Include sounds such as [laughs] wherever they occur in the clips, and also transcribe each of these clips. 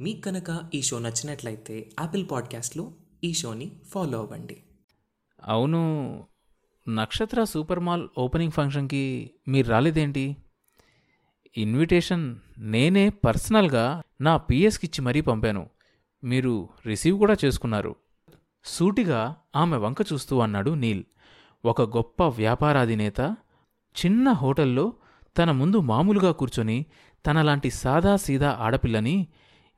మీకు కనుక ఈ షో నచ్చినట్లయితే యాపిల్ పాడ్కాస్ట్లో ఈ షోని ఫాలో అవ్వండి. అవును నక్షత్ర సూపర్ మాల్ ఓపెనింగ్ ఫంక్షన్కి మీరు రాలేదేంటి? ఇన్విటేషన్ నేనే పర్సనల్గా నా పిఎస్కి ఇచ్చి మరీ పంపాను. మీరు రిసీవ్ కూడా చేసుకున్నారు. సూటిగా ఆమె వంక చూస్తూ అన్నాడు నీల్. ఒక గొప్ప వ్యాపారాధినేత చిన్న హోటల్లో తన ముందు మామూలుగా కూర్చొని తనలాంటి సాదా సీదా ఆడపిల్లని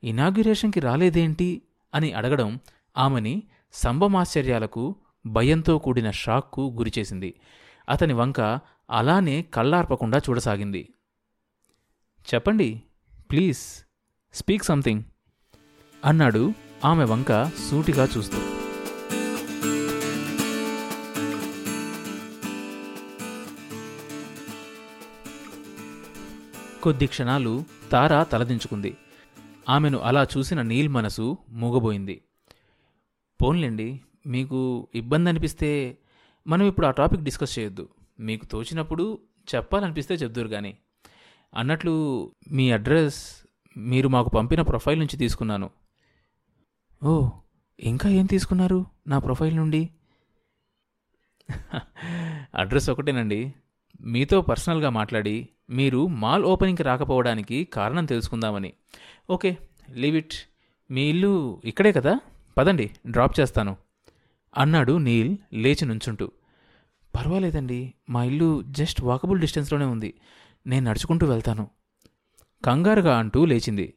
ఇనాగ్యురేషన్కి రాలేదేంటి? అని అడగడం ఆమెని సంభమాశ్చర్యాలకు భయంతో కూడిన షాక్కు గురిచేసింది అతని వంక అలానే కళ్ళార్పకుండా చూడసాగింది. చెప్పండి ప్లీజ్ స్పీక్ సంథింగ్ అన్నాడు ఆమె వంక సూటిగా చూస్తూ. కొద్ది క్షణాలు తార తలదించుకుంది. ఆమెను అలా చూసిన నీల్ మనసు మూగబోయింది. పోన్లేండి మీకు ఇబ్బంది అనిపిస్తే మనం ఇప్పుడు ఆ టాపిక్ డిస్కస్ చేయొద్దు. మీకు తోచినప్పుడు చెప్పాలనిపిస్తే చెప్దురు కానీ అన్నట్లు మీ అడ్రస్ మీరు మాకు పంపిన ప్రొఫైల్ నుంచి తీసుకున్నాను. ఓ ఇంకా ఏం తీసుకున్నారు నా ప్రొఫైల్ నుండి? [laughs] అడ్రస్ ఒకటేనండి. మీతో పర్సనల్గా మాట్లాడి మీరు మాల్ ఓపెనింగ్కి రాకపోవడానికి కారణం తెలుసుకుందామని. Okay leave it. మీ ఇల్లు ఇక్కడే కదా? పదండి డ్రాప్ చేస్తాను. అన్నాడు నీల్ లేచి నుంచుంటూ. పర్వాలేదండి మా ఇల్లు జస్ట్ వాకబుల్ డిస్టెన్స్లోనే ఉంది. నేను నడుచుకుంటూ వెళ్తాను. కంగారుగా అంటూ లేచింది.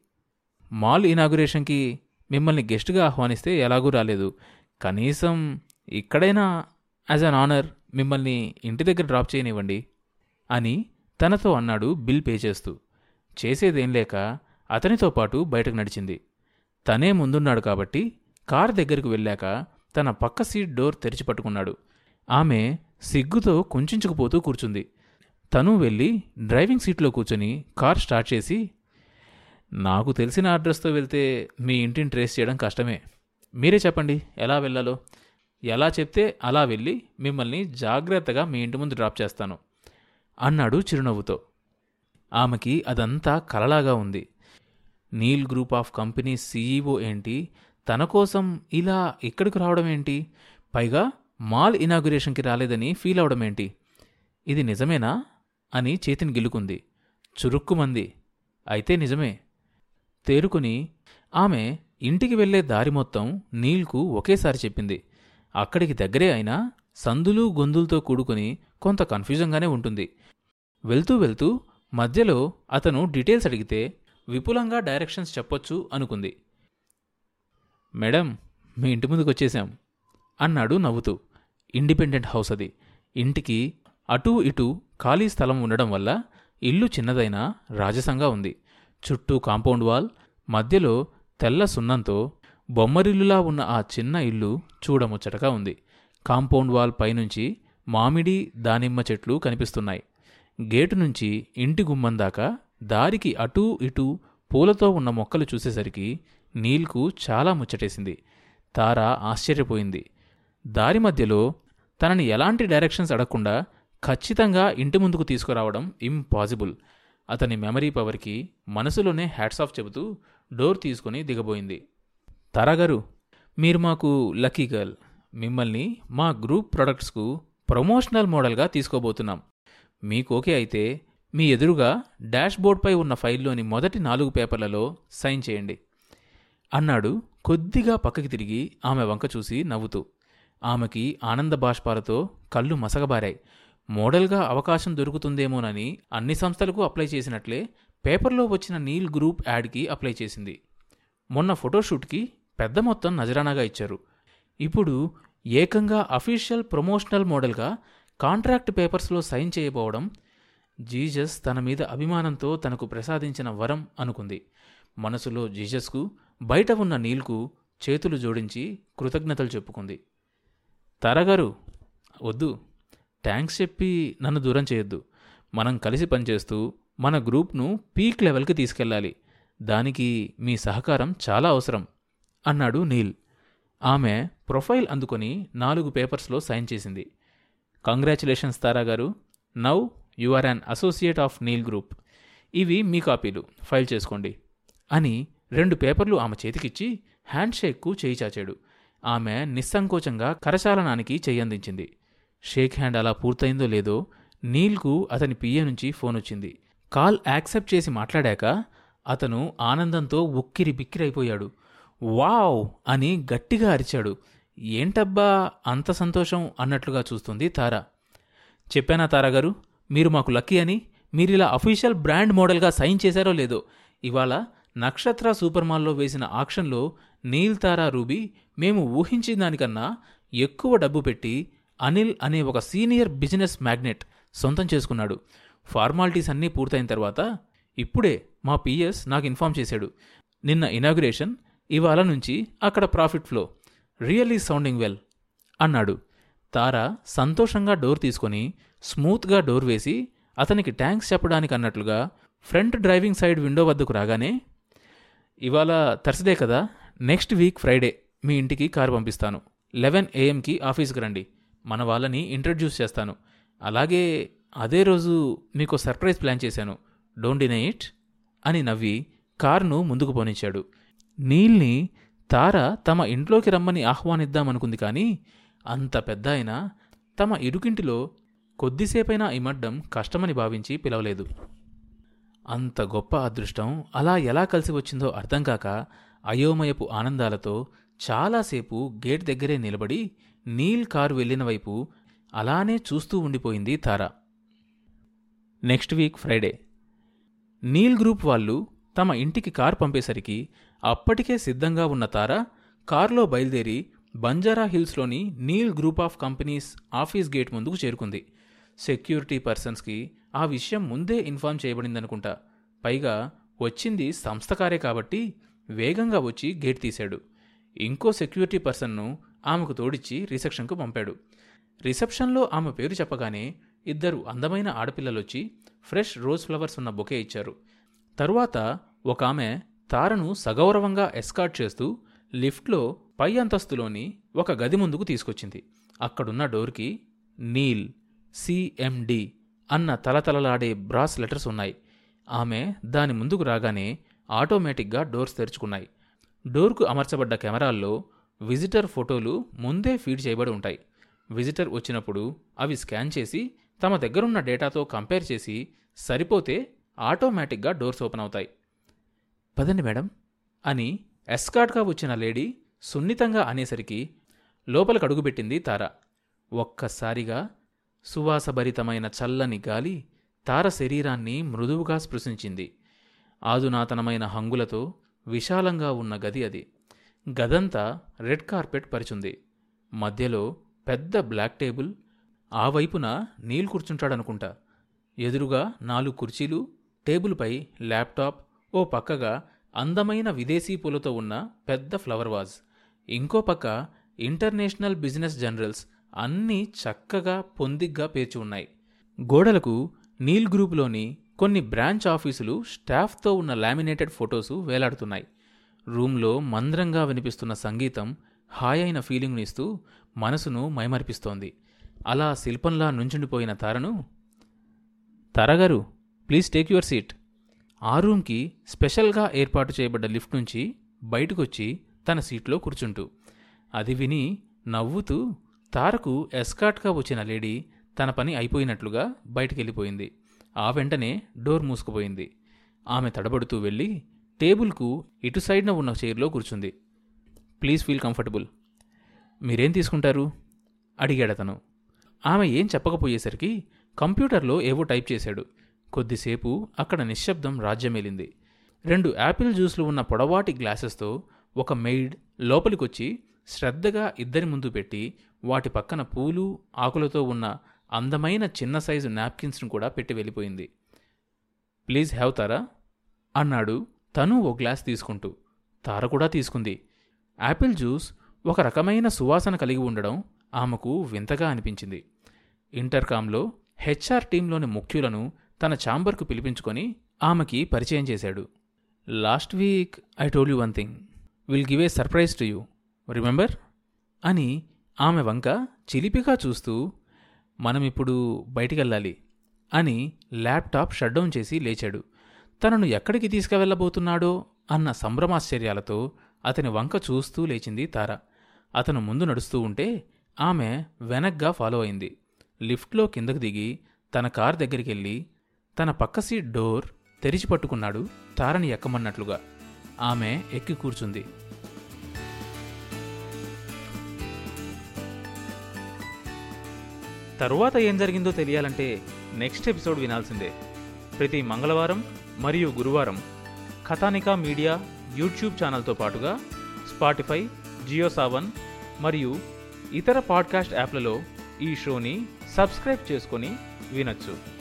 మాల్ ఇనాగురేషన్కి మిమ్మల్ని గెస్ట్గా ఆహ్వానిస్తే ఎలాగూ రాలేదు. కనీసం ఇక్కడైనా యాజ్ అన్ ఆనర్ మిమ్మల్ని ఇంటి దగ్గర డ్రాప్ చేయనివ్వండి అని తనతో అన్నాడు బిల్ పే చేస్తూ. చేసేదేం లేక అతనితో పాటు బయటకు నడిచింది. తనే ముందున్నాడు కాబట్టి కార్ దగ్గరకు వెళ్ళాక తన పక్క సీట్ డోర్ తెరిచి పట్టుకున్నాడు. ఆమె సిగ్గుతో కుంచుకుపోతూ కూర్చుంది. తను వెళ్ళి డ్రైవింగ్ సీట్లో కూర్చొని కార్ స్టార్ట్ చేసి నాకు తెలిసిన అడ్రస్తో వెళ్తే మీ ఇంటిని ట్రేస్ చేయడం కష్టమే. మీరే చెప్పండి ఎలా వెళ్ళాలో. ఎలా చెప్తే అలా వెళ్ళి మిమ్మల్ని జాగ్రత్తగా మీ ఇంటి ముందు డ్రాప్ చేస్తాను. అన్నాడు చిరునవ్వుతో. ఆమెకి అదంతా కలలాగా ఉంది. Neel group of company CEO ఏంటి? తన కోసం ఇలా ఇక్కడికి రావడం ఏంటి? పైగా మాల్ ఇనాగురేషన్కి రాలేదని ఫీల్ అవడం ఏంటి? ఇది నిజమేనా? అని చేతిని గిల్లుకుంది. చురుక్కుమంది. అయితే నిజమే. తేరుకుని ఆమె ఇంటికి వెళ్ళే దారి మొత్తం నీల్కు ఒకేసారి చెప్పింది. అక్కడికి దగ్గరే అయినా సందులు గొంతులతో కూడుకుని కొంత కన్ఫ్యూజంగానే ఉంటుంది. వెళ్తూ వెళ్తూ మధ్యలో అతను డీటెయిల్స్ అడిగితే విపులంగా డైరెక్షన్స్ చెప్పొచ్చు అనుకుంది. మేడం మీ ఇంటి ముందుకు వచ్చేశాం అన్నాడు నవ్వుతూ. ఇండిపెండెంట్ హౌస్ అది. ఇంటికి అటూ ఇటూ ఖాళీ స్థలం ఉండడం వల్ల ఇల్లు చిన్నదైనా రాజసంగా ఉంది. చుట్టూ కాంపౌండ్ వాల్ మధ్యలో తెల్ల సున్నంతో బొమ్మరిల్లులా ఉన్న ఆ చిన్న ఇల్లు చూడముచ్చటగా ఉంది. కాంపౌండ్ వాల్ పైనుంచి మామిడి దానిమ్మ చెట్లు కనిపిస్తున్నాయి. గేటు నుంచి ఇంటి గుమ్మం దాకా దారికి అటూ ఇటూ పూలతో ఉన్న మొక్కలు చూసేసరికి నీల్కు చాలా ముచ్చటేసింది. తార ఆశ్చర్యపోయింది. దారి మధ్యలో తనని ఎలాంటి డైరెక్షన్స్ అడగకుండా ఖచ్చితంగా ఇంటి ముందుకు తీసుకురావడం ఇంపాసిబుల్. అతని మెమరీ పవర్కి మనసులోనే హ్యాట్స్ ఆఫ్ చెబుతూ డోర్ తీసుకుని దిగబోయింది. తారాగారు మీరు మాకు లక్కీ గర్ల్. మిమ్మల్ని మా గ్రూప్ ప్రొడక్ట్స్కు ప్రమోషనల్ మోడల్గా తీసుకోబోతున్నాం. మీకు ఓకే అయితే మీ ఎదురుగా డాష్ బోర్డ్పై ఉన్న ఫైల్లోని మొదటి నాలుగు పేపర్లలో సైన్ చేయండి. అన్నాడు కొద్దిగా పక్కకి తిరిగి ఆమె వంక చూసి నవ్వుతూ. ఆమెకి ఆనంద బాష్పాలతో కళ్ళు మసగబారాయి మోడల్గా అవకాశం దొరుకుతుందేమోనని అన్ని సంస్థలకు అప్లై చేసినట్లే పేపర్లో వచ్చిన నీల్ గ్రూప్ యాడ్కి అప్లై చేసింది. మొన్న ఫోటోషూట్కి పెద్ద మొత్తం నజరానాగా ఇచ్చారు. ఇప్పుడు ఏకంగా అఫీషియల్ ప్రమోషనల్ మోడల్గా కాంట్రాక్ట్ పేపర్స్లో సైన్ చేయబోవడం జీజస్ తన మీద అభిమానంతో తనకు ప్రసాదించిన వరం అనుకుంది. మనసులో జీజస్కు బయట ఉన్న నీల్కు చేతులు జోడించి కృతజ్ఞతలు చెప్పుకుంది. తారాగారు వద్దు. థ్యాంక్స్ చెప్పి నన్ను దూరం చేయొద్దు. మనం కలిసి పనిచేస్తూ మన గ్రూప్ను పీక్ లెవెల్కి తీసుకెళ్ళాలి. దానికి మీ సహకారం చాలా అవసరం అన్నాడు నీల్. ఆమె ప్రొఫైల్ అందుకొని నాలుగు పేపర్స్లో సైన్ చేసింది. కంగ్రాచులేషన్స్ తారా గారు. Now you are an associate of Neel group ఇవి మీ కాపీలు. ఫైల్ చేసుకోండి. అని రెండు పేపర్లు ఆమె చేతికిచ్చి హ్యాండ్షేక్కు చేయి చాచాడు. ఆమె నిస్సంకోచంగా కరచాలనానికి చెయ్యందించింది షేక్ హ్యాండ్ అలా పూర్తయిందో లేదో నీల్కు అతని పిఏ నుంచి ఫోన్ వచ్చింది. కాల్ యాక్సెప్ట్ చేసి మాట్లాడాక అతను ఆనందంతో ఉక్కిరి బిక్కిరైపోయాడు. వావ్ అని గట్టిగా అరిచాడు. ఏంటబ్బా అంత సంతోషం అన్నట్లుగా చూస్తుంది తారా. చెప్పానా తారాగారు మీరు మాకు లక్కీ అని మీరిలా అఫీషియల్ బ్రాండ్ మోడల్గా సైన్ చేశారో లేదో. ఇవాళ నక్షత్ర సూపర్ మాల్లో వేసిన ఆక్షన్లో నీల్ తారా రూబీ మేము ఊహించిన దానికన్నా ఎక్కువ డబ్బు పెట్టి అనిల్ అనే ఒక సీనియర్ బిజినెస్ మ్యాగ్నెట్ సొంతం చేసుకున్నాడు. ఫార్మాలిటీస్ అన్నీ పూర్తయిన తర్వాత ఇప్పుడే మా పిఎస్ నాకు ఇన్ఫామ్ చేశాడు. నిన్న ఇనాగ్రేషన్ ఇవాళ నుంచి అక్కడ profit flow. Really sounding well అన్నాడు. తార సంతోషంగా డోర్ తీసుకొని స్మూత్గా డోర్ వేసి అతనికి ట్యాంక్స్ చెప్పడానికి అన్నట్లుగా ఫ్రంట్ డ్రైవింగ్ సైడ్ విండో వద్దకు రాగానే ఇవాళ థర్స్డే కదా నెక్స్ట్ వీక్ ఫ్రైడే మీ ఇంటికి కారు పంపిస్తాను. లెవెన్ ఏఎంకి ఆఫీస్కి రండి. మన వాళ్ళని ఇంట్రడ్యూస్ చేస్తాను. అలాగే అదే రోజు మీకు సర్ప్రైజ్ ప్లాన్ చేశాను. డోంట్ డినై ఇట్ అని నవ్వి కారును ముందుకు పోనిచ్చాడు. నీల్ని తార తమ ఇంట్లోకి రమ్మని ఆహ్వానిద్దామనుకుంది కానీ అంత పెద్ద అయినా తమ ఇరుకింటిలో కొద్దిసేపైనా ఇమడ్డం కష్టమని భావించి పిలవలేదు. అంత గొప్ప అదృష్టం అలా ఎలా కలిసి వచ్చిందో అర్థం కాక అయోమయపు ఆనందాలతో చాలాసేపు గేట్ దగ్గరే నిలబడి నీల్ కారు వెళ్ళిన వైపు అలానే చూస్తూ ఉండిపోయింది Tara. Next week Friday. Neel group వాళ్ళు తమ ఇంటికి కారు పంపేసరికి అప్పటికే సిద్ధంగా ఉన్న తార కారులో బయలుదేరి Banjara హిల్స్లోని Neel group of companies office gate ముందుకు చేరుకుంది. సెక్యూరిటీ పర్సన్స్కి ఆ విషయం ముందే ఇన్ఫార్మ్ చేయబడిందనుకుంటా. పైగా వచ్చింది సంస్థ కారే కాబట్టి వేగంగా వచ్చి గేట్ తీశాడు. ఇంకో సెక్యూరిటీ పర్సన్ను ఆమెకు తోడిచ్చి రిసెప్షన్కు పంపాడు. రిసెప్షన్లో ఆమె పేరు చెప్పగానే ఇద్దరు అందమైన ఆడపిల్లలొచ్చి ఫ్రెష్ రోజ్ ఫ్లవర్స్ ఉన్న బొకే ఇచ్చారు. తరువాత ఒక ఆమె తారను సగౌరవంగా ఎస్కార్ట్ చేస్తూ లిఫ్ట్లో పై అంతస్తులోని ఒక గది ముందుకు తీసుకొచ్చింది. అక్కడున్న డోర్కి నీల్ సిఎండి అన్న తలతలలాడే బ్రాస్ లెటర్స్ ఉన్నాయి. ఆమె దాని ముందుకు రాగానే ఆటోమేటిక్గా డోర్స్ తెరుచుకున్నాయి. డోర్కు అమర్చబడ్డ కెమెరాల్లో విజిటర్ ఫోటోలు ముందే ఫీడ్ చేయబడి ఉంటాయి. విజిటర్ వచ్చినప్పుడు అవి స్కాన్ చేసి తమ దగ్గరున్న డేటాతో కంపేర్ చేసి సరిపోతే ఆటోమేటిక్గా డోర్స్ ఓపెన్ అవుతాయి. పదండి మేడం. అని ఎస్కార్ట్గా వచ్చిన లేడీ సున్నితంగా అనేసరికి లోపలికి అడుగుపెట్టింది తార. ఒక్కసారిగా సువాసభరితమైన చల్లని గాలి తార శరీరాన్ని మృదువుగా స్పృశించింది. ఆధునాతనమైన హంగులతో విశాలంగా ఉన్న గది అది. గదంతా రెడ్ కార్పెట్ పరిచుంది. మధ్యలో పెద్ద బ్లాక్ టేబుల్ ఆ వైపున నీల్ కూర్చుంటాడనుకుంటా. ఎదురుగా నాలుగు కుర్చీలు టేబుల్పై ల్యాప్టాప్ ఓ పక్కగా అందమైన విదేశీ పూలతో ఉన్న పెద్ద ఫ్లవర్ వాజ్. ఇంకో పక్క ఇంటర్నేషనల్ బిజినెస్ జనరల్స్ అన్నీ చక్కగా పొందిగ్గా పేర్చి ఉన్నాయి. గోడలకు నీల్ గ్రూప్లోని కొన్ని బ్రాంచ్ ఆఫీసులు స్టాఫ్తో ఉన్న లామినేటెడ్ ఫొటోసు వేలాడుతున్నాయి. రూమ్లో మంద్రంగా వినిపిస్తున్న సంగీతం హాయైన ఫీలింగ్ను ఇస్తూ మనసును మైమర్పిస్తోంది. అలా శిల్పంలా నుంచుండిపోయిన తారను తారగారు ప్లీజ్ టేక్ యువర్ సీట్. ఆ రూమ్కి స్పెషల్గా ఏర్పాటు చేయబడ్డ లిఫ్ట్ నుంచి బయటకొచ్చి తన సీట్లో కూర్చుంటూ. అది విని నవ్వుతూ తారకు ఎస్కాట్గా వచ్చిన లేడీ తన పని అయిపోయినట్లుగా బయటికెళ్ళిపోయింది. ఆ వెంటనే డోర్ మూసుకుపోయింది. ఆమె తడబడుతూ వెళ్ళి టేబుల్కు ఇటు సైడ్న ఉన్న చైర్లో కూర్చుంది. Please feel comfortable. మీరేం తీసుకుంటారు? అడిగాడతను. ఆమె ఏం చెప్పకపోయేసరికి కంప్యూటర్లో ఏవో టైప్ చేశాడు. కొద్దిసేపు అక్కడ నిశ్శబ్దం రాజ్యమేలింది. రెండు యాపిల్ జ్యూస్లు ఉన్న పొడవాటి గ్లాసెస్తో ఒక మెయిడ్ లోపలికొచ్చి శ్రద్ధగా ఇద్దరి ముందు పెట్టి వాటి పక్కన పూలు ఆకులతో ఉన్న అందమైన చిన్న సైజు నాప్కిన్స్ను కూడా పెట్టి వెళ్ళిపోయింది. Please have Tara? అన్నాడు తను ఓ గ్లాస్ తీసుకుంటూ. తార కూడా తీసుకుంది. యాపిల్ జ్యూస్ ఒక రకమైన సువాసన కలిగి ఉండడం ఆమెకు వింతగా అనిపించింది. ఇంటర్కామ్లో హెచ్ఆర్ టీంలోని ముఖ్యులను తన ఛాంబర్కు పిలిపించుకొని ఆమెకి పరిచయం చేశాడు. Last week I told you one thing will give a surprise to you remember అని ఆమె వంక చిలిపిగా చూస్తూ మనమిప్పుడు బయటికెళ్ళాలి అని ల్యాప్టాప్ షట్డౌన్ చేసి లేచాడు. తనను ఎక్కడికి తీసుకువెళ్ళబోతున్నాడో? అన్న సంభ్రమాశ్చర్యాలతో అతని వంక చూస్తూ లేచింది తార. అతను ముందు నడుస్తూ ఉంటే ఆమె వెనక్గా ఫాలో అయింది. లిఫ్ట్లో కిందకు దిగి తన కార్ దగ్గరికి వెళ్ళి తన పక్క సీట్ డోర్ తెరిచి పట్టుకున్నాడు తారని ఎక్కమన్నట్లుగా. ఆమె ఎక్కి కూర్చుంది. తరువాత ఏం జరిగిందో తెలియాలంటే నెక్స్ట్ ఎపిసోడ్ వినాల్సిందే. ప్రతి మంగళవారం మరియు గురువారం కథానికా మీడియా యూట్యూబ్ ఛానల్తో పాటుగా స్పాటిఫై జియో సావన్ మరియు ఇతర పాడ్కాస్ట్ యాప్లలో ఈ షోని సబ్స్క్రైబ్ చేసుకొని వినొచ్చు.